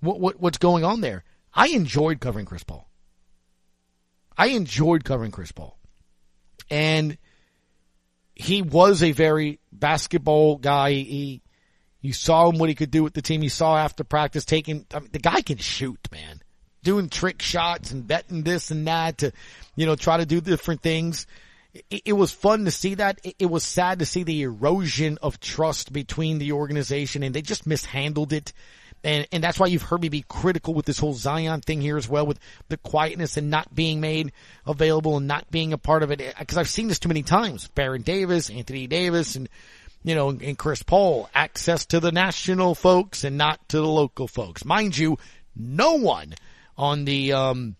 what, what what's going on there. I enjoyed covering Chris Paul. I enjoyed covering Chris Paul. And he was a very basketball guy. He you saw him what he could do with the team. You saw after practice taking I mean, the guy can shoot, man. Doing trick shots and betting this and that to, you know, try to do different things. It, it was fun to see that. It, it was sad to see the erosion of trust between the organization and they just mishandled it. And, and that's why you've heard me be critical with this whole Zion thing here as well with the quietness and not being made available and not being a part of it. Cause I've seen this too many times. Baron Davis, Anthony Davis, and you know, and Chris Paul, access to the national folks and not to the local folks. Mind you, no one on the, um,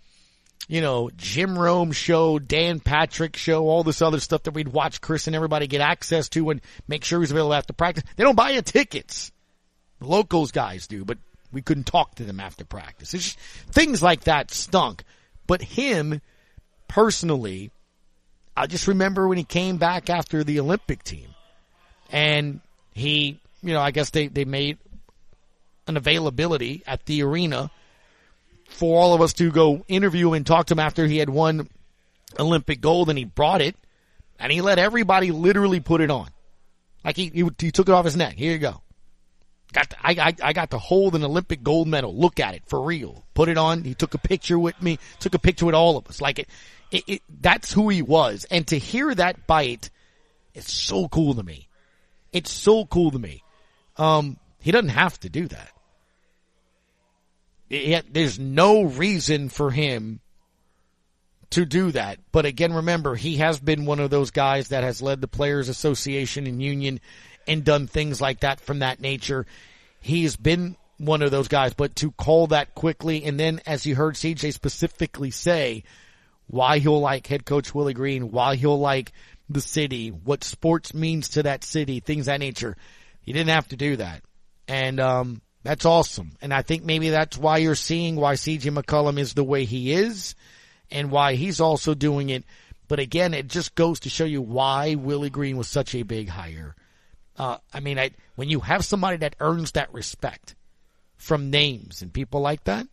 you know, Jim Rome show, Dan Patrick show, all this other stuff that we'd watch Chris and everybody get access to and make sure he's available after practice. They don't buy you tickets. The locals guys do, but we couldn't talk to them after practice. Just, things like that stunk. But him, personally, I just remember when he came back after the Olympic team and he, you know, I guess they, they made an availability at the arena for all of us to go interview and talk to him after he had won Olympic gold and he brought it and he let everybody literally put it on. Like he, he, he took it off his neck. Here you go. Got I, I I got to hold an Olympic gold medal. Look at it for real. Put it on. He took a picture with me. Took a picture with all of us. Like it, it, it that's who he was. And to hear that bite, it's so cool to me. It's so cool to me. Um, he doesn't have to do that. It, there's no reason for him to do that. But again, remember, he has been one of those guys that has led the Players Association and Union and done things like that from that nature. He's been one of those guys, but to call that quickly and then as you heard CJ specifically say why he'll like head coach Willie Green, why he'll like the city, what sports means to that city, things that nature. He didn't have to do that. And um that's awesome. And I think maybe that's why you're seeing why CJ McCollum is the way he is and why he's also doing it. But again, it just goes to show you why Willie Green was such a big hire. Uh, I mean, I, when you have somebody that earns that respect from names and people like that,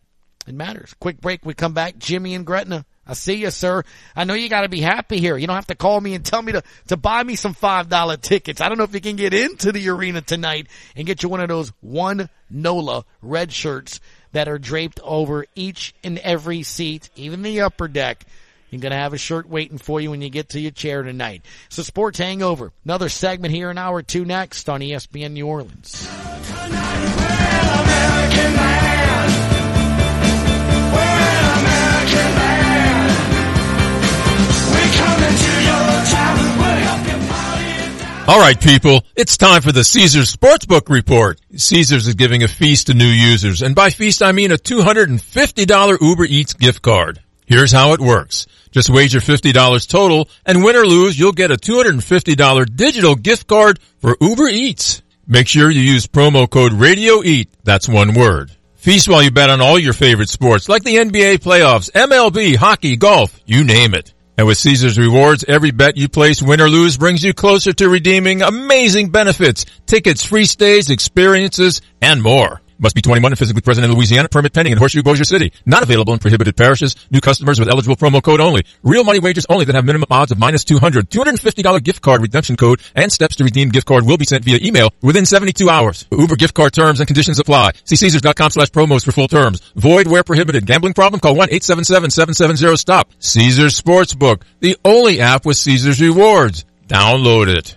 it matters. Quick break. We come back. Jimmy and Gretna. I see you, sir. I know you got to be happy here. You don't have to call me and tell me to, to buy me some $5 tickets. I don't know if you can get into the arena tonight and get you one of those one NOLA red shirts that are draped over each and every seat, even the upper deck. You're going to have a shirt waiting for you when you get to your chair tonight. So Sports Hangover. Another segment here in hour two next on ESPN New Orleans. All right, people, it's time for the Caesars Sportsbook Report. Caesars is giving a feast to new users, and by feast I mean a $250 Uber Eats gift card. Here's how it works. Just wager $50 total, and win or lose, you'll get a $250 digital gift card for Uber Eats. Make sure you use promo code RADIOEAT, that's one word. Feast while you bet on all your favorite sports, like the NBA playoffs, MLB, hockey, golf, you name it. And with Caesars Rewards, every bet you place, win or lose, brings you closer to redeeming amazing benefits, tickets, free stays, experiences, and more. Must be 21 and physically present in Louisiana. Permit pending in Horseshoe Bossier City. Not available in prohibited parishes. New customers with eligible promo code only. Real money wagers only that have minimum odds of minus 200. $250 gift card redemption code and steps to redeem gift card will be sent via email within 72 hours. Uber gift card terms and conditions apply. See Caesars.com slash promos for full terms. Void where prohibited. Gambling problem? Call 1-877-770-STOP. Caesars Sportsbook. The only app with Caesars rewards. Download it.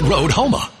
Road, Houma.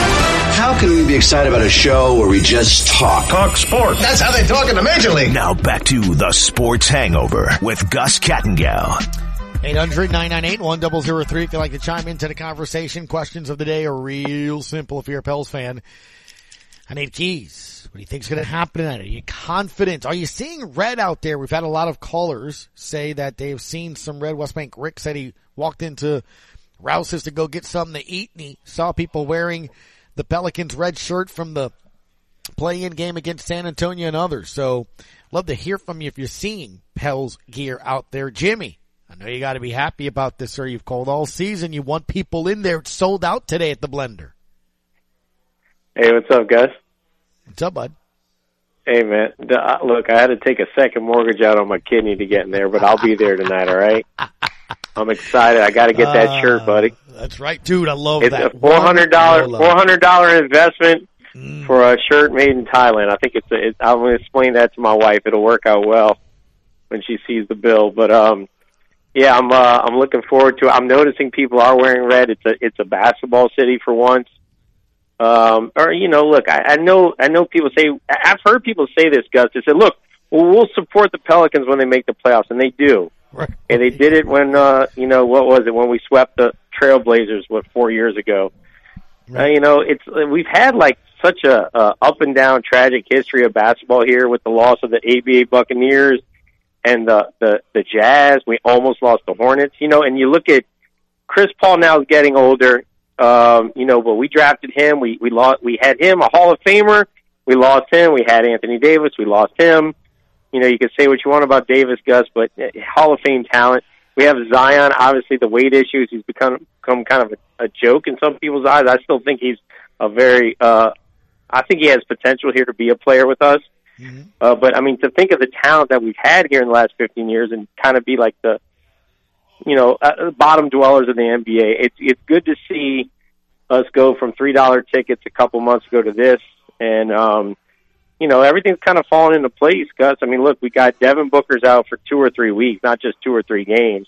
How can we be excited about a show where we just talk? Talk sports. That's how they talk in the Major League. Now back to the Sports Hangover with Gus Kattengell. 800-998-1003 if you'd like to chime into the conversation. Questions of the day are real simple if you're a Pels fan. I need keys. What do you think's going to happen tonight? Are you confident? Are you seeing red out there? We've had a lot of callers say that they've seen some red. West Bank Rick said he walked into Rouse's to go get something to eat and he saw people wearing the Pelicans red shirt from the play-in game against San Antonio and others. So love to hear from you if you're seeing Pels gear out there. Jimmy, I know you got to be happy about this, sir. You've called all season. You want people in there. It's sold out today at the Blender. Hey, what's up, guys? What's up, bud? Hey, man. Uh, look, I had to take a second mortgage out on my kidney to get in there, but I'll be there tonight, all right? <laughs> I'm excited. I got to get that Uh, shirt, buddy. That's right, dude. I love It's that. a four hundred dollar four hundred dollar investment Mm. for a shirt made in Thailand. I think it's, a, it, I'm going to explain that to my wife. It'll work out well when she sees the bill. But um, yeah, I'm uh, I'm looking forward to. it. I'm noticing people are wearing red. It's a it's a basketball city for once. Um, or you know, look, I, I know I know people say I've heard people say this, Gus. They say, look, well, we'll support the Pelicans when they make the playoffs, and they do. <laughs> Right. And they did it when uh, you know what was it when we swept the Trailblazers what four years ago. Uh, you know, it's we've had like such a, a up and down tragic history of basketball here with the loss of the ABA Buccaneers and the the the Jazz. We almost lost the Hornets. You know, and you look at Chris Paul now is getting older. Um, you know, but we drafted him. We we lost. We had him a Hall of Famer. We lost him. We had Anthony Davis. We lost him. You know, you can say what you want about Davis, Gus, but uh, Hall of Fame talent. We have Zion. Obviously, the weight issues. He's become become kind of a, a joke in some people's eyes. I still think he's a very. uh I think he has potential here to be a player with us. Uh, but I mean, to think of the talent that we've had here in the last 15 years and kind of be like the, you know, uh, bottom dwellers of the NBA. It's it's good to see us go from three dollar tickets a couple months ago to this, and um, you know, everything's kind of fallen into place, Gus. I mean, look, we got Devin Booker's out for two or three weeks, not just two or three games.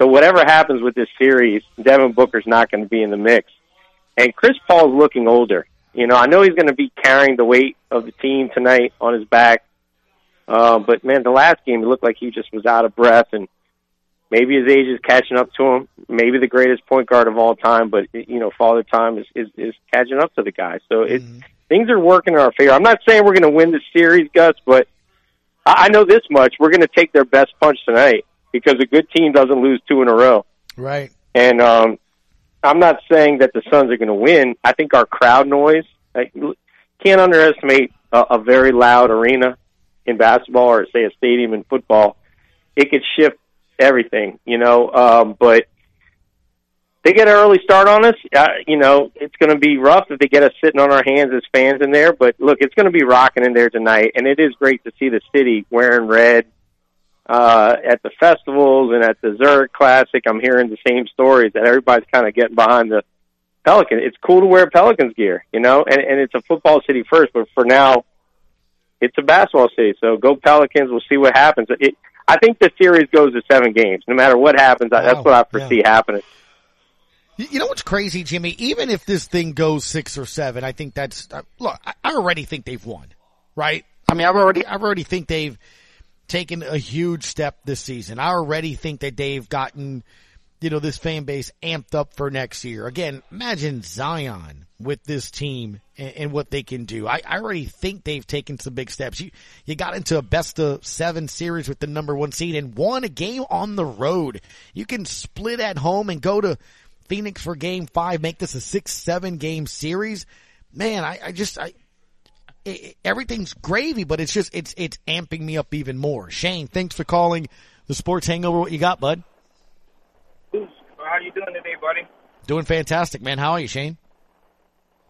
So whatever happens with this series, Devin Booker's not going to be in the mix. And Chris Paul's looking older. You know, I know he's going to be carrying the weight of the team tonight on his back. Uh, but man, the last game, it looked like he just was out of breath and maybe his age is catching up to him. Maybe the greatest point guard of all time, but you know, father time is, is, is catching up to the guy. So it, things are working in our favor. I'm not saying we're going to win the series, Gus, but I I know this much. We're going to take their best punch tonight because a good team doesn't lose two in a row. Right. And um, I'm not saying that the Suns are going to win. I think our crowd noise, like, can't underestimate a, a very loud arena in basketball or say a stadium in football. It could shift everything, you know. Um, but they get an early start on us. Uh, you know, it's going to be rough if they get us sitting on our hands as fans in there. But look, it's going to be rocking in there tonight, and it is great to see the city wearing red uh, at the festivals and at the Zurich Classic. I'm hearing the same stories that everybody's kind of getting behind the Pelican. It's cool to wear Pelicans gear, you know, and, and it's a football city first, but for now, it's a basketball city. So go Pelicans. We'll see what happens. It, I think the series goes to seven games. No matter what happens, I that's what I foresee happening. You know what's crazy, Jimmy? Even if this thing goes six or seven, I think that's uh, look. I- already think they've won, right? I mean, I've already, I already think they've taken a huge step this season. I already think that they've gotten, you know, this fan base amped up for next year. Again, imagine Zion with this team and, and what they can do. I, I already think they've taken some big steps. You, you got into a best of seven series with the number one seed and won a game on the road. You can split at home and go to Phoenix for game five, make this a six, seven game series. Man, I, I just, I, it, everything's gravy, but it's just, it's, it's amping me up even more. Shane, thanks for calling the sports hangover. What you got, bud? How you doing today, buddy? Doing fantastic, man. How are you, Shane?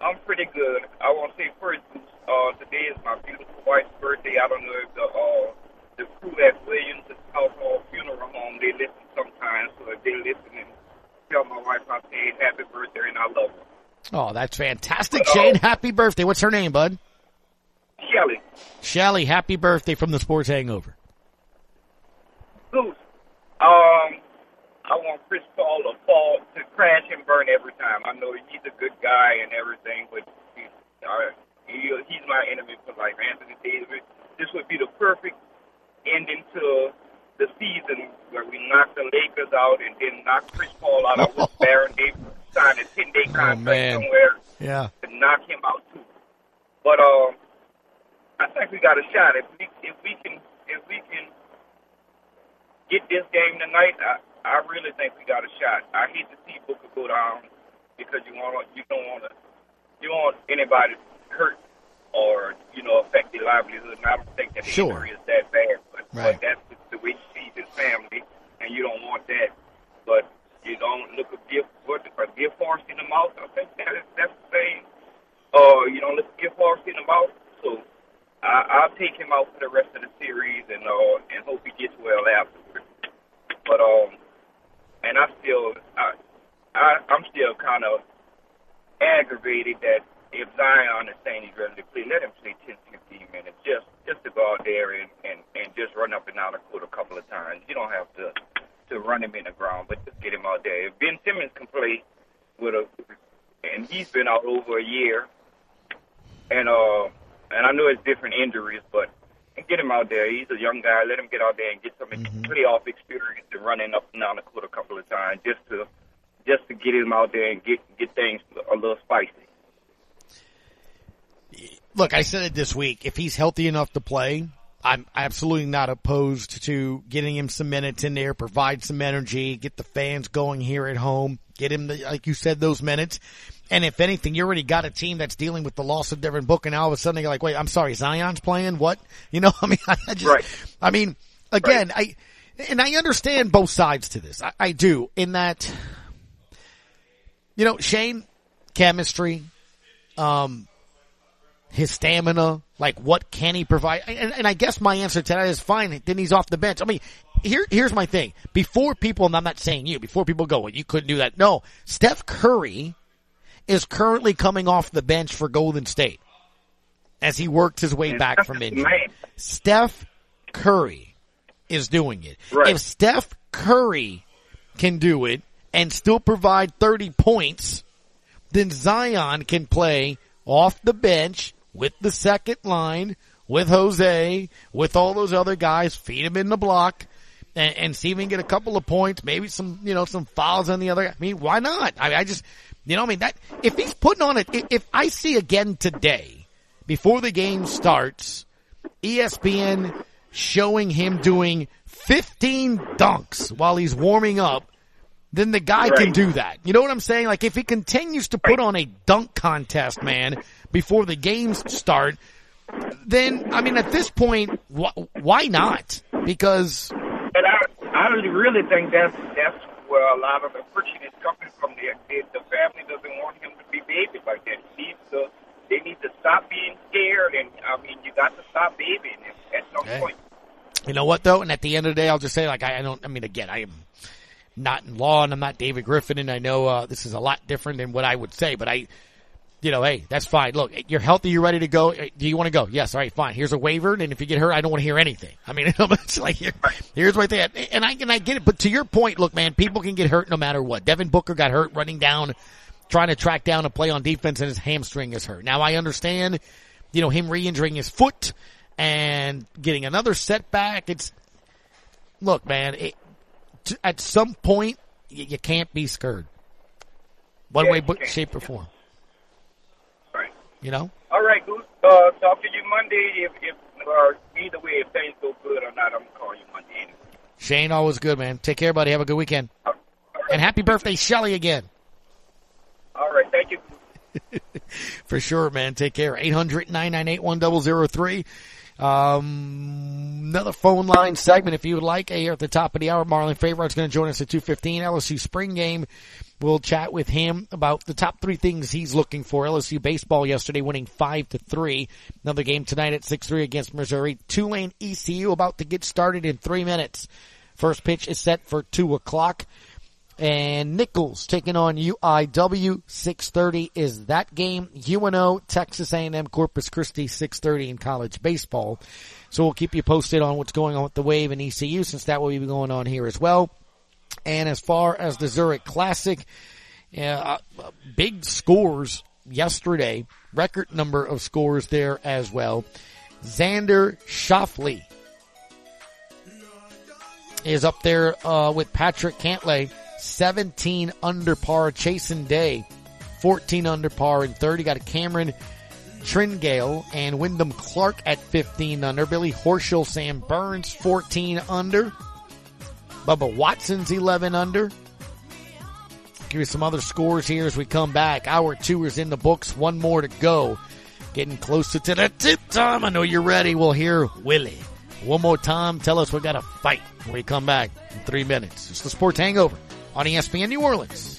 I'm pretty good. I want to say first, uh, today is my beautiful wife's birthday. I don't know if the uh, the crew at Williams Household Funeral Home they listen sometimes, so if they listen tell my wife I say happy birthday and I love her. Oh, that's fantastic, Shane. Happy birthday. What's her name, bud? Shelly, Shelly, happy birthday from the sports hangover. Goose, um, I want Chris Paul to fall to crash and burn every time. I know he's a good guy and everything, but he, uh, he, he's my enemy for life. Anthony Davis. This would be the perfect ending to the season where we knock the Lakers out and then knock Chris Paul out. I wish Baron Davis signed a ten day contract man. somewhere Yeah. to knock him out too. But um, I think we got a shot if we if we can if we can get this game tonight. I, I really think we got a shot. I hate to see Booker go down because you want you don't want to you don't want anybody hurt or you know affect their livelihood. And I don't think that the Sure. injury is that bad, but, Right. but that's the, the way he sees his family, and you don't want that. But you don't look a gift what a gift horse in the mouth. I think that is that's the same. Uh, you don't look a gift horse in the mouth. So I, I'll take him out for the rest of the series and uh and hope he gets well afterwards. But um, and I still I, I I'm still kind of aggravated that if Zion is saying he's ready to play, let him play 10, 15 minutes just just to go out there and and and just run up and down the court a couple of times. You don't have to to run him in the ground, but just get him out there. If Ben Simmons can play with a and he's been out over a year, and uh, and I know it's different injuries, out there. He's a young guy. Let him get out there and get some Mm-hmm. playoff experience and running up and down the court a couple of times just to just to get him out there and get get things a little spicy. Look, I said it this week. If he's healthy enough to play, I'm absolutely not opposed to getting him some minutes in there, provide some energy, get the fans going here at home, get him, the, like you said, those minutes. And if anything, you already got a team that's dealing with the loss of Devin Booker. and all of a sudden you're like, wait, I'm sorry, Zion's playing? What? <laughs> You know, I mean, <laughs> I just, right. I mean, again, I, and I understand both sides to this. I, I do in that, you know, Shane, chemistry, um, his stamina, like what can he provide? And, and I guess my answer to that is fine. Then he's off the bench. I mean, here, here's my thing. Before people, and I'm not saying you, before people go, well, you couldn't do that. No, Steph Curry is currently coming off the bench for Golden State as he worked his way back from injury. Steph Curry is doing it. Right. If Steph Curry can do it and still provide 30 points, then Zion can play off the bench with the second line, with Jose, with all those other guys, feed him in the block, and, and see if we can get a couple of points, maybe some, you know, some fouls on the other. I mean, why not? I, mean, I just, you know, I mean that if he's putting on it, if, I see again today before the game starts, ESPN showing him doing 15 dunks while he's warming up, then the guy can do that. You know what I'm saying? Like if he continues to put on a dunk contest, man, before the games start, then I mean at this point, wh- why not? Because And I, I really think that's that's where a lot of the friction is coming from. The, the, the family doesn't want him to be babied like that. He needs to, they need to stop being scared, and I mean, you got to stop babying him at some Okay. point. You know what though? And at the end of the day, I'll just say like I, I don't. I mean, again, I am not in law, and I'm not David Griffin, and I know uh, this is a lot different than what I would say. But I, you know, hey, that's fine. Look, you're healthy, you're ready to go. Uh, Do you want to go? Yes. All right, fine. Here's a waiver, and if you get hurt, I don't want to hear anything. I mean, <laughs> it's like here, here's what they had. and I and I get it. But to your point, look, man, people can get hurt no matter what. Devin Booker got hurt running down, trying to track down a play on defense, and his hamstring is hurt. Now I understand, you know, him re-injuring his foot and getting another setback. It's look, man. It, at some point, you, you can't be scared. One Yeah, way, but shape, or form. Right. You know. All right, Goose. Uh, talk to you Monday. If, if or either way, if things go good or not, I'm gonna call you Monday. Anyway. Shane, always good, man. Take care, buddy. Have a good weekend. And happy birthday, Shelly, again. All right, thank you. <laughs> For sure, man. Take care. 800-998-1003. Um, another phone line segment if you would like. Here at the top of the hour, Marlon Favorite's going to join us at 2.15. LSU spring game. We'll chat with him about the top three things he's looking for. LSU baseball yesterday winning 5 to 3. Another game tonight at 6-3 against Missouri. Tulane ECU about to get started in three minutes. First pitch is set for 2 o'clock. And Nicholls taking on UIW. 6:30 is that game. UNO, Texas A&M, Corpus Christi, 6:30 in college baseball. So we'll keep you posted on what's going on with the Wave and ECU, since that will be going on here as well. And as far as the Zurich Classic, uh, big scores yesterday. Record number of scores there as well. Xander Schauffele is up there uh, with Patrick Cantlay, 17 under par. Jason Day, 14 under par and 30. Got a Cameron Tringale and Wyndham Clark at 15 under. Billy Horschel, Sam Burns, 14 under. Bubba Watson's 11 under. Give you some other scores here as we come back. Hour two is in the books. One more to go. Getting closer to the tip time. I know you're ready. We'll hear Willie. One more time. Tell us we got to fight when we come back in three minutes. It's the Sports Hangover on ESPN New Orleans.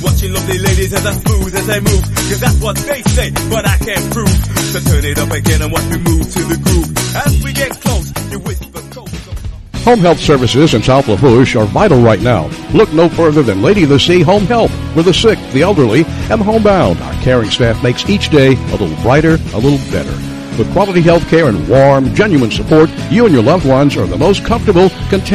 Watching lovely ladies as I smooth as they move. Cause that's what they say, but I can't prove. So turn it up again and watch me move to the groove. As we get close, you whisper cold. Home health services in South Lafourche are vital right now. Look no further than Lady of the Sea Home Help, For the sick, the elderly, and the homebound, our caring staff makes each day a little brighter, a little better. With quality health care and warm, genuine support, you and your loved ones are the most comfortable, content